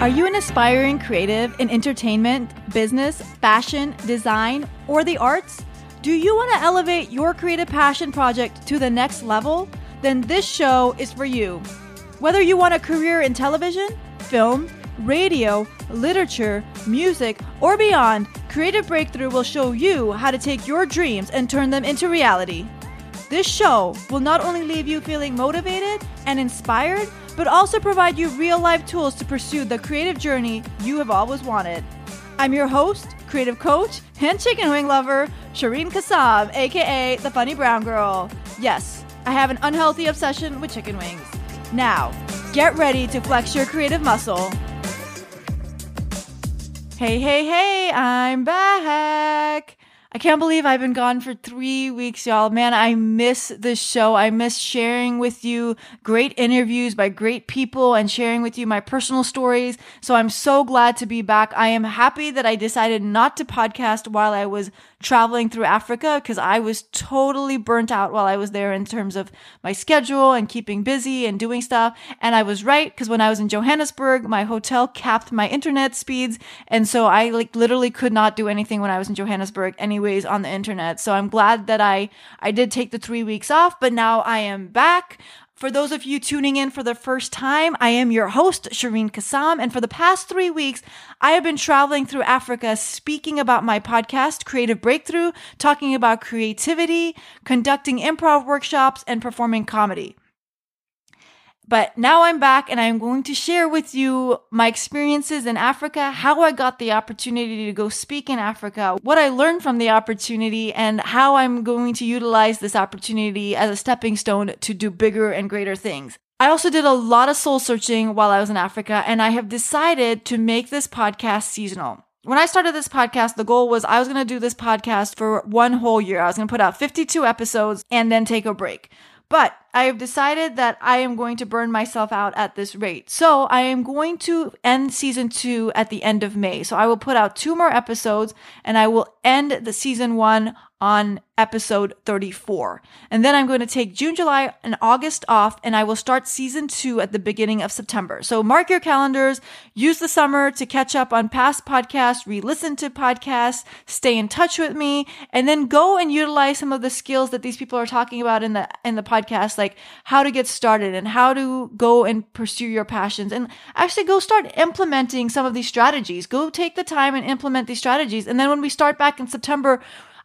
Are you an aspiring creative in entertainment, business, fashion, design, or the arts? Do you want to elevate your creative passion project to the next level? Then this show is for you. Whether you want a career in television, film, radio, literature, music, or beyond, Creative Breakthrough will show you how to take your dreams and turn them into reality. This show will not only leave you feeling motivated and inspired, but also provide you real life tools to pursue the creative journey you have always wanted. I'm your host, creative coach, and chicken wing lover, Shireen Kassam, aka the Funny Brown Girl. Yes, I have an unhealthy obsession with chicken wings. Now, get ready to flex your creative muscle. Hey, hey, hey, I'm back. I can't believe I've been gone for three weeks, y'all. Man, I miss this show. I miss sharing with you great interviews by great people and sharing with you my personal stories. So I'm so glad to be back. I am happy that I decided not to podcast while I was traveling through Africa because I was totally burnt out while I was there in terms of my schedule and keeping busy and doing stuff. And I was right because when I was in Johannesburg, my hotel capped my internet speeds. And so I like literally could not do anything when I was in Johannesburg anyways on the internet. So I'm glad that I, I did take the three weeks off, but now I am back. For those of you tuning in for the first time, I am your host, Shireen Kassam. And for the past three weeks, I have been traveling through Africa speaking about my podcast, Creative Breakthrough, talking about creativity, conducting improv workshops, and performing comedy. But now I'm back and I'm going to share with you my experiences in Africa, how I got the opportunity to go speak in Africa, what I learned from the opportunity, and how I'm going to utilize this opportunity as a stepping stone to do bigger and greater things. I also did a lot of soul searching while I was in Africa, and I have decided to make this podcast seasonal. When I started this podcast, the goal was I was going to do this podcast for one whole year. I was going to put out 52 episodes and then take a break. But I have decided that I am going to burn myself out at this rate. So I am going to end season two at the end of May. So I will put out two more episodes and I will end the season one on episode 34. And then I'm going to take June, July, and August off, and I will start season two at the beginning of September. So mark your calendars, use the summer to catch up on past podcasts, re listen to podcasts, stay in touch with me, and then go and utilize some of the skills that these people are talking about in the, in the podcast, like how to get started and how to go and pursue your passions and actually go start implementing some of these strategies. Go take the time and implement these strategies. And then when we start back in September,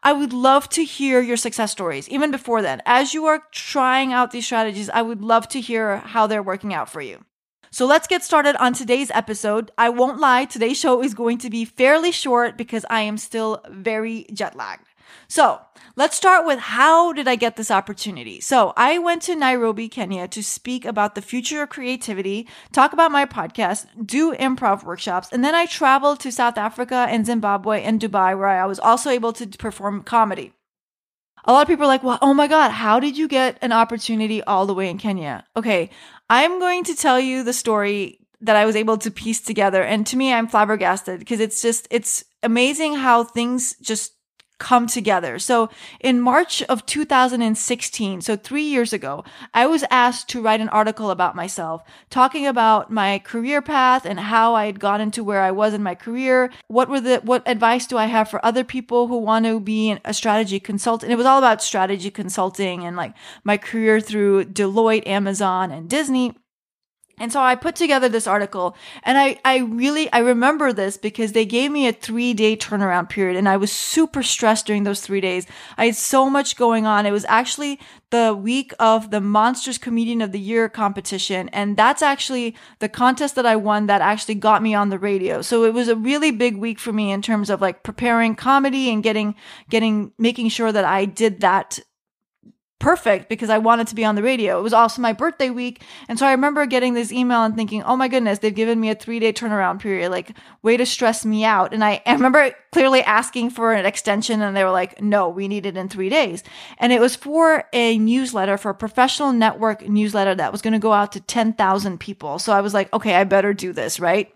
I would love to hear your success stories, even before then. As you are trying out these strategies, I would love to hear how they're working out for you. So let's get started on today's episode. I won't lie, today's show is going to be fairly short because I am still very jet lagged. So let's start with how did I get this opportunity? So I went to Nairobi, Kenya to speak about the future of creativity, talk about my podcast, do improv workshops, and then I traveled to South Africa and Zimbabwe and Dubai where I was also able to perform comedy. A lot of people are like, well, oh my God, how did you get an opportunity all the way in Kenya? Okay, I'm going to tell you the story that I was able to piece together. And to me, I'm flabbergasted because it's just, it's amazing how things just come together. So in March of 2016, so three years ago, I was asked to write an article about myself, talking about my career path and how I had gotten to where I was in my career. What were the, what advice do I have for other people who want to be a strategy consultant? It was all about strategy consulting and like my career through Deloitte, Amazon, and Disney. And so I put together this article and I, I really, I remember this because they gave me a three day turnaround period and I was super stressed during those three days. I had so much going on. It was actually the week of the Monsters Comedian of the Year competition. And that's actually the contest that I won that actually got me on the radio. So it was a really big week for me in terms of like preparing comedy and getting, getting, making sure that I did that perfect because I wanted to be on the radio. It was also my birthday week. And so I remember getting this email and thinking, oh my goodness, they've given me a three day turnaround period, like way to stress me out. And I, I remember clearly asking for an extension and they were like, no, we need it in three days. And it was for a newsletter, for a professional network newsletter that was going to go out to 10,000 people. So I was like, okay, I better do this, right?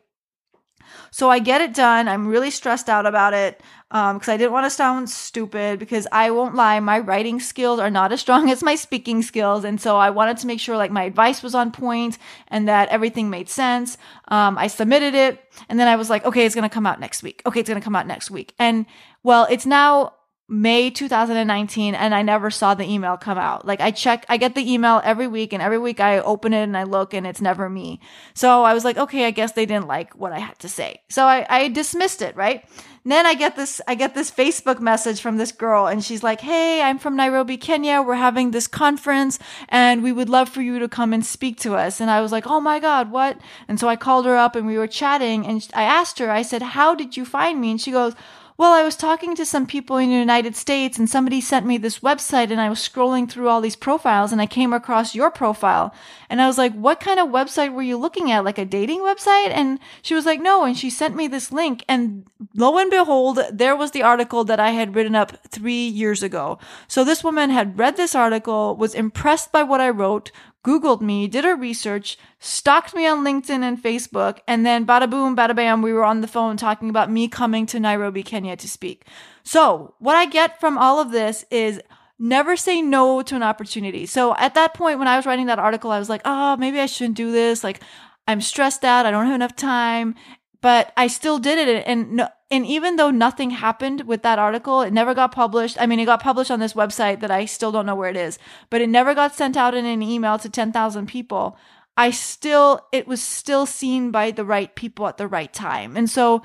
So I get it done. I'm really stressed out about it because um, I didn't want to sound stupid because I won't lie, my writing skills are not as strong as my speaking skills. And so I wanted to make sure like my advice was on point and that everything made sense. Um, I submitted it and then I was like, okay, it's going to come out next week. Okay, it's going to come out next week. And well, it's now May 2019 and I never saw the email come out. Like I check, I get the email every week and every week I open it and I look and it's never me. So I was like, okay, I guess they didn't like what I had to say. So I, I dismissed it, right? And then I get this, I get this Facebook message from this girl and she's like, Hey, I'm from Nairobi, Kenya. We're having this conference and we would love for you to come and speak to us. And I was like, Oh my God, what? And so I called her up and we were chatting and I asked her, I said, How did you find me? And she goes, well, I was talking to some people in the United States and somebody sent me this website and I was scrolling through all these profiles and I came across your profile. And I was like, what kind of website were you looking at? Like a dating website? And she was like, no. And she sent me this link. And lo and behold, there was the article that I had written up three years ago. So this woman had read this article, was impressed by what I wrote, Googled me, did her research, stalked me on LinkedIn and Facebook, and then bada boom, bada bam, we were on the phone talking about me coming to Nairobi, Kenya to speak. So, what I get from all of this is never say no to an opportunity. So, at that point, when I was writing that article, I was like, oh, maybe I shouldn't do this. Like, I'm stressed out. I don't have enough time but I still did it. And and even though nothing happened with that article, it never got published. I mean, it got published on this website that I still don't know where it is, but it never got sent out in an email to 10,000 people. I still, it was still seen by the right people at the right time. And so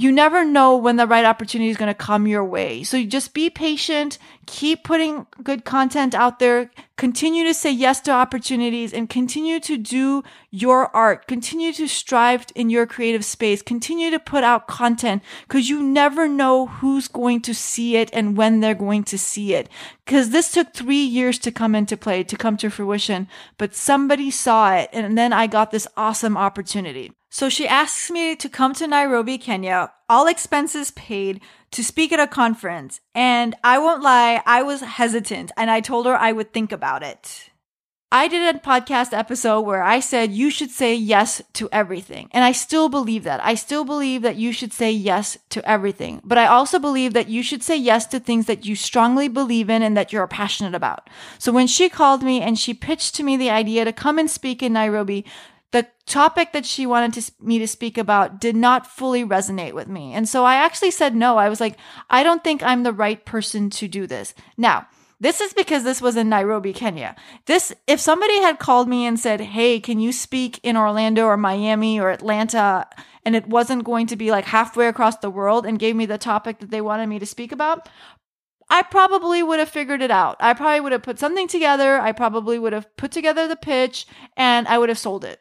you never know when the right opportunity is going to come your way. So you just be patient, keep putting good content out there, continue to say yes to opportunities and continue to do your art. Continue to strive in your creative space. Continue to put out content because you never know who's going to see it and when they're going to see it. Because this took three years to come into play, to come to fruition, but somebody saw it and then I got this awesome opportunity. So she asks me to come to Nairobi, Kenya, all expenses paid to speak at a conference. And I won't lie, I was hesitant and I told her I would think about it. I did a podcast episode where I said you should say yes to everything. And I still believe that. I still believe that you should say yes to everything. But I also believe that you should say yes to things that you strongly believe in and that you're passionate about. So when she called me and she pitched to me the idea to come and speak in Nairobi, the topic that she wanted to, me to speak about did not fully resonate with me. And so I actually said no. I was like, I don't think I'm the right person to do this. Now, this is because this was in Nairobi, Kenya. This, if somebody had called me and said, Hey, can you speak in Orlando or Miami or Atlanta? And it wasn't going to be like halfway across the world and gave me the topic that they wanted me to speak about, I probably would have figured it out. I probably would have put something together. I probably would have put together the pitch and I would have sold it.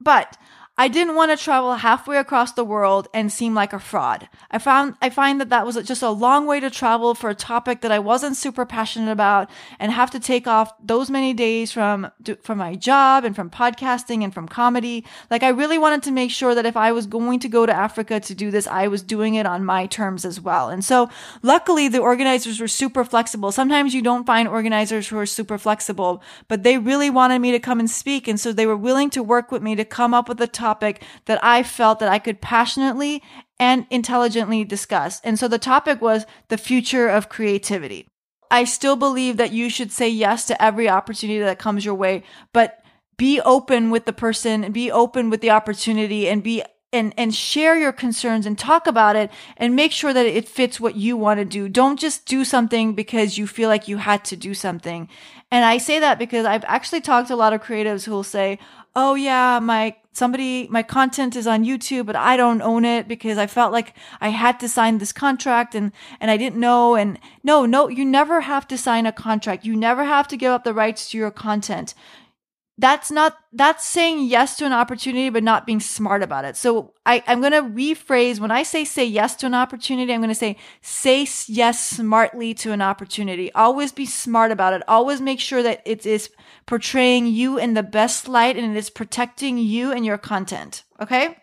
But I didn't want to travel halfway across the world and seem like a fraud. I found I find that that was just a long way to travel for a topic that I wasn't super passionate about and have to take off those many days from from my job and from podcasting and from comedy. Like I really wanted to make sure that if I was going to go to Africa to do this, I was doing it on my terms as well. And so luckily the organizers were super flexible. Sometimes you don't find organizers who are super flexible, but they really wanted me to come and speak and so they were willing to work with me to come up with a topic topic that I felt that I could passionately and intelligently discuss. And so the topic was the future of creativity. I still believe that you should say yes to every opportunity that comes your way, but be open with the person and be open with the opportunity and be and and share your concerns and talk about it and make sure that it fits what you want to do. Don't just do something because you feel like you had to do something. And I say that because I've actually talked to a lot of creatives who will say, "Oh yeah, my somebody my content is on YouTube but I don't own it because I felt like I had to sign this contract and and I didn't know. And no no you never have to sign a contract. You never have to give up the rights to your content that's not that's saying yes to an opportunity but not being smart about it. So I, i'm going to rephrase when i say say yes to an opportunity i'm going to say say yes smartly to an opportunity. Always be smart about it. Always make sure that it is portraying you in the best light and it is protecting you and your content okay?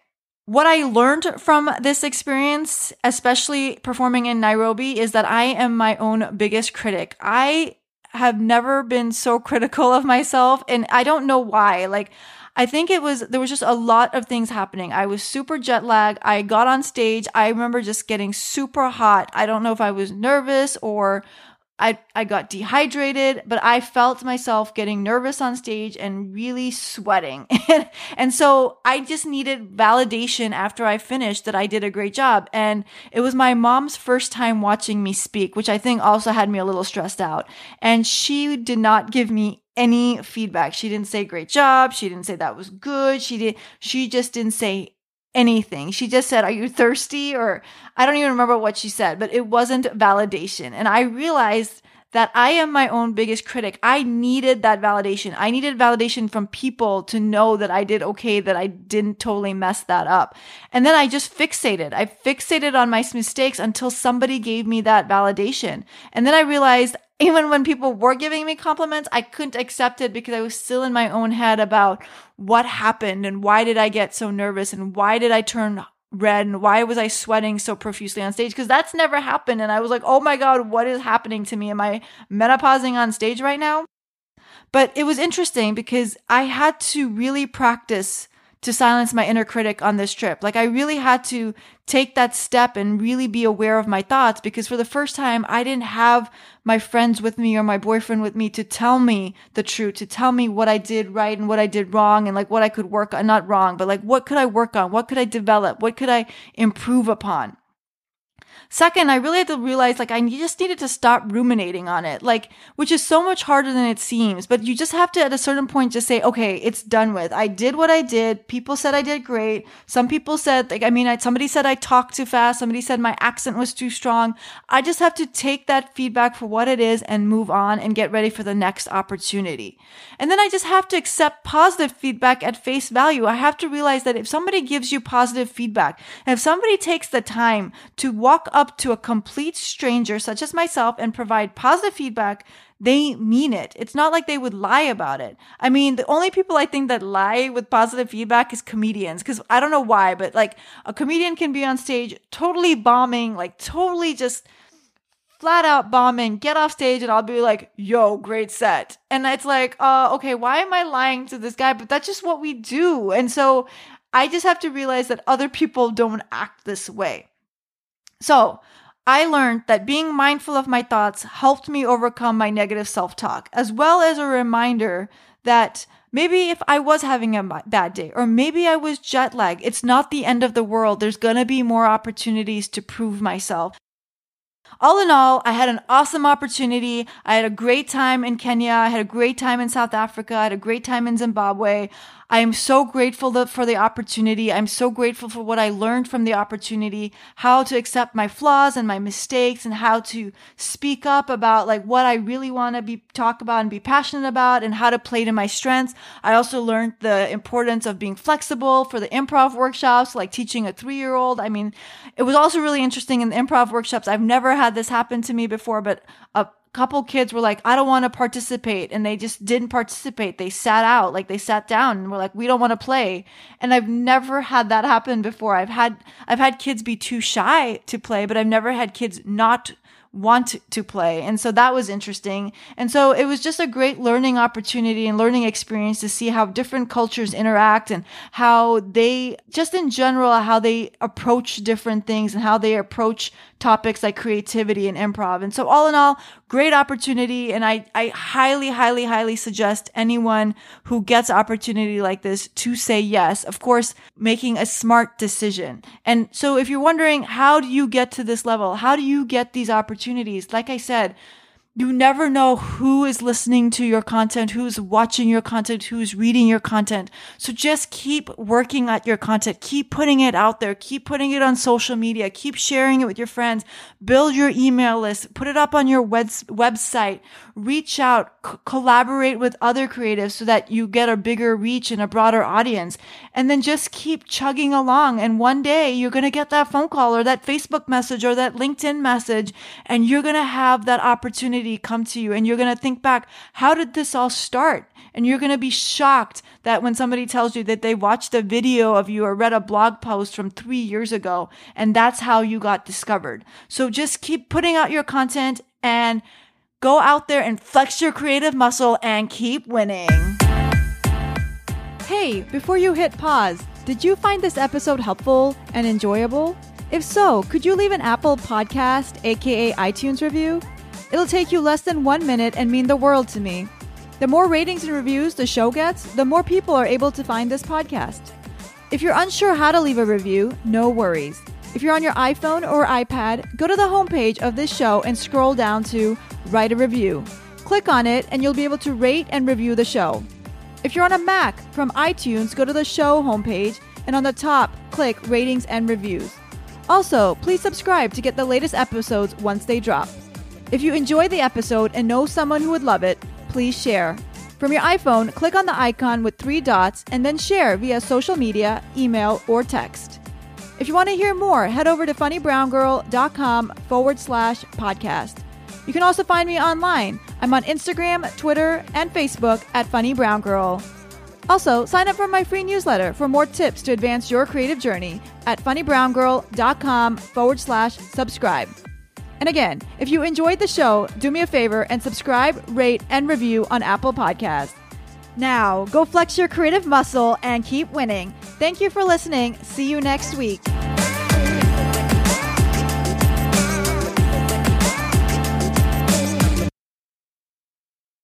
What I learned from this experience, especially performing in Nairobi, is that I am my own biggest critic. I have never been so critical of myself and I don't know why. Like I think it was, there was just a lot of things happening. I was super jet lagged. I got on stage. I remember just getting super hot. I don't know if I was nervous or I, I got dehydrated, but I felt myself getting nervous on stage and really sweating. and so I just needed validation after I finished that I did a great job. And it was my mom's first time watching me speak, which I think also had me a little stressed out. And she did not give me any feedback. She didn't say great job. She didn't say that was good. She did she just didn't say anything. She just said, Are you thirsty? Or I don't even remember what she said, but it wasn't validation. And I realized that I am my own biggest critic. I needed that validation. I needed validation from people to know that I did okay, that I didn't totally mess that up. And then I just fixated. I fixated on my mistakes until somebody gave me that validation. And then I realized even when people were giving me compliments, I couldn't accept it because I was still in my own head about what happened and why did I get so nervous and why did I turn red and why was I sweating so profusely on stage? Because that's never happened. And I was like, oh my God, what is happening to me? Am I menopausing on stage right now? But it was interesting because I had to really practice to silence my inner critic on this trip. Like I really had to take that step and really be aware of my thoughts because for the first time I didn't have my friends with me or my boyfriend with me to tell me the truth, to tell me what I did right and what I did wrong and like what I could work on, not wrong, but like what could I work on? What could I develop? What could I improve upon? Second, I really had to realize like I just needed to stop ruminating on it, like, which is so much harder than it seems. But you just have to, at a certain point, just say, okay, it's done with. I did what I did. People said I did great. Some people said, like, I mean, I, somebody said I talked too fast. Somebody said my accent was too strong. I just have to take that feedback for what it is and move on and get ready for the next opportunity. And then I just have to accept positive feedback at face value. I have to realize that if somebody gives you positive feedback, and if somebody takes the time to walk up up to a complete stranger such as myself and provide positive feedback, they mean it. It's not like they would lie about it. I mean, the only people I think that lie with positive feedback is comedians because I don't know why, but like a comedian can be on stage totally bombing, like totally just flat out bombing, get off stage and I'll be like, yo, great set. And it's like, uh, okay, why am I lying to this guy? But that's just what we do. And so I just have to realize that other people don't act this way. So I learned that being mindful of my thoughts helped me overcome my negative self talk, as well as a reminder that maybe if I was having a bad day, or maybe I was jet lagged, it's not the end of the world. There's going to be more opportunities to prove myself. All in all, I had an awesome opportunity. I had a great time in Kenya. I had a great time in South Africa. I had a great time in Zimbabwe. I am so grateful for the opportunity. I'm so grateful for what I learned from the opportunity, how to accept my flaws and my mistakes and how to speak up about like what I really want to be talk about and be passionate about and how to play to my strengths. I also learned the importance of being flexible for the improv workshops, like teaching a three year old. I mean, it was also really interesting in the improv workshops. I've never had this happen to me before, but a couple kids were like, I don't want to participate. And they just didn't participate. They sat out, like they sat down and were like, we don't want to play. And I've never had that happen before. I've had, I've had kids be too shy to play, but I've never had kids not want to play. And so that was interesting. And so it was just a great learning opportunity and learning experience to see how different cultures interact and how they, just in general, how they approach different things and how they approach topics like creativity and improv. And so all in all, great opportunity. And I, I highly, highly, highly suggest anyone who gets opportunity like this to say yes. Of course, making a smart decision. And so if you're wondering, how do you get to this level? How do you get these opportunities? Like I said, you never know who is listening to your content, who's watching your content, who's reading your content. So just keep working at your content. Keep putting it out there. Keep putting it on social media. Keep sharing it with your friends. Build your email list. Put it up on your web- website. Reach out. C- collaborate with other creatives so that you get a bigger reach and a broader audience. And then just keep chugging along. And one day you're going to get that phone call or that Facebook message or that LinkedIn message and you're going to have that opportunity opportunity come to you and you're going to think back, how did this all start? And you're going to be shocked that when somebody tells you that they watched a video of you or read a blog post from three years ago, and that's how you got discovered. So just keep putting out your content and go out there and flex your creative muscle and keep winning. Hey, before you hit pause, did you find this episode helpful and enjoyable? If so, could you leave an Apple Podcast, aka iTunes review? It'll take you less than one minute and mean the world to me. The more ratings and reviews the show gets, the more people are able to find this podcast. If you're unsure how to leave a review, no worries. If you're on your iPhone or iPad, go to the homepage of this show and scroll down to Write a Review. Click on it and you'll be able to rate and review the show. If you're on a Mac, from iTunes, go to the show homepage and on the top, click Ratings and Reviews. Also, please subscribe to get the latest episodes once they drop. If you enjoyed the episode and know someone who would love it, please share. From your iPhone, click on the icon with three dots and then share via social media, email, or text. If you want to hear more, head over to funnybrowngirl.com forward slash podcast. You can also find me online. I'm on Instagram, Twitter, and Facebook at Funny Brown Girl. Also, sign up for my free newsletter for more tips to advance your creative journey at funnybrowngirl.com forward slash subscribe. And again, if you enjoyed the show, do me a favor and subscribe, rate, and review on Apple Podcasts. Now, go flex your creative muscle and keep winning. Thank you for listening. See you next week.